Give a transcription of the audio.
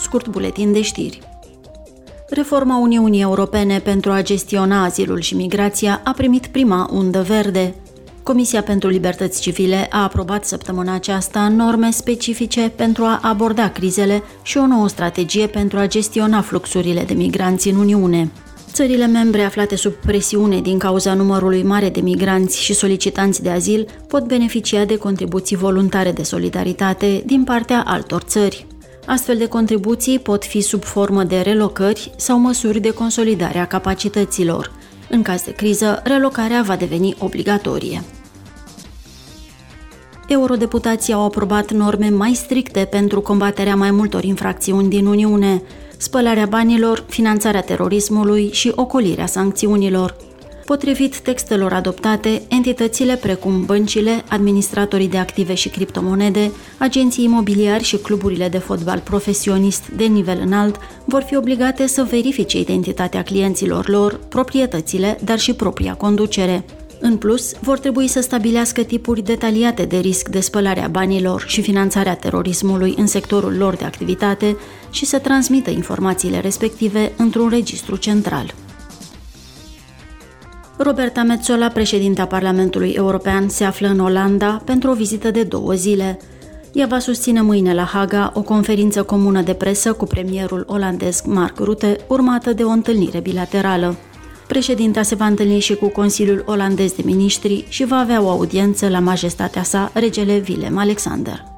scurt buletin de știri. Reforma Uniunii Europene pentru a gestiona azilul și migrația a primit prima undă verde. Comisia pentru Libertăți Civile a aprobat săptămâna aceasta norme specifice pentru a aborda crizele și o nouă strategie pentru a gestiona fluxurile de migranți în Uniune. Țările membre aflate sub presiune din cauza numărului mare de migranți și solicitanți de azil pot beneficia de contribuții voluntare de solidaritate din partea altor țări. Astfel de contribuții pot fi sub formă de relocări sau măsuri de consolidare a capacităților. În caz de criză, relocarea va deveni obligatorie. Eurodeputații au aprobat norme mai stricte pentru combaterea mai multor infracțiuni din Uniune, spălarea banilor, finanțarea terorismului și ocolirea sancțiunilor. Potrivit textelor adoptate, entitățile precum băncile, administratorii de active și criptomonede, agenții imobiliari și cluburile de fotbal profesionist de nivel înalt vor fi obligate să verifice identitatea clienților lor, proprietățile, dar și propria conducere. În plus, vor trebui să stabilească tipuri detaliate de risc de spălare a banilor și finanțarea terorismului în sectorul lor de activitate și să transmită informațiile respective într-un registru central. Roberta Metzola, președinta Parlamentului European, se află în Olanda pentru o vizită de două zile. Ea va susține mâine la Haga o conferință comună de presă cu premierul olandez Mark Rutte, urmată de o întâlnire bilaterală. Președinta se va întâlni și cu Consiliul Olandez de Ministri și va avea o audiență la majestatea sa, regele Willem Alexander.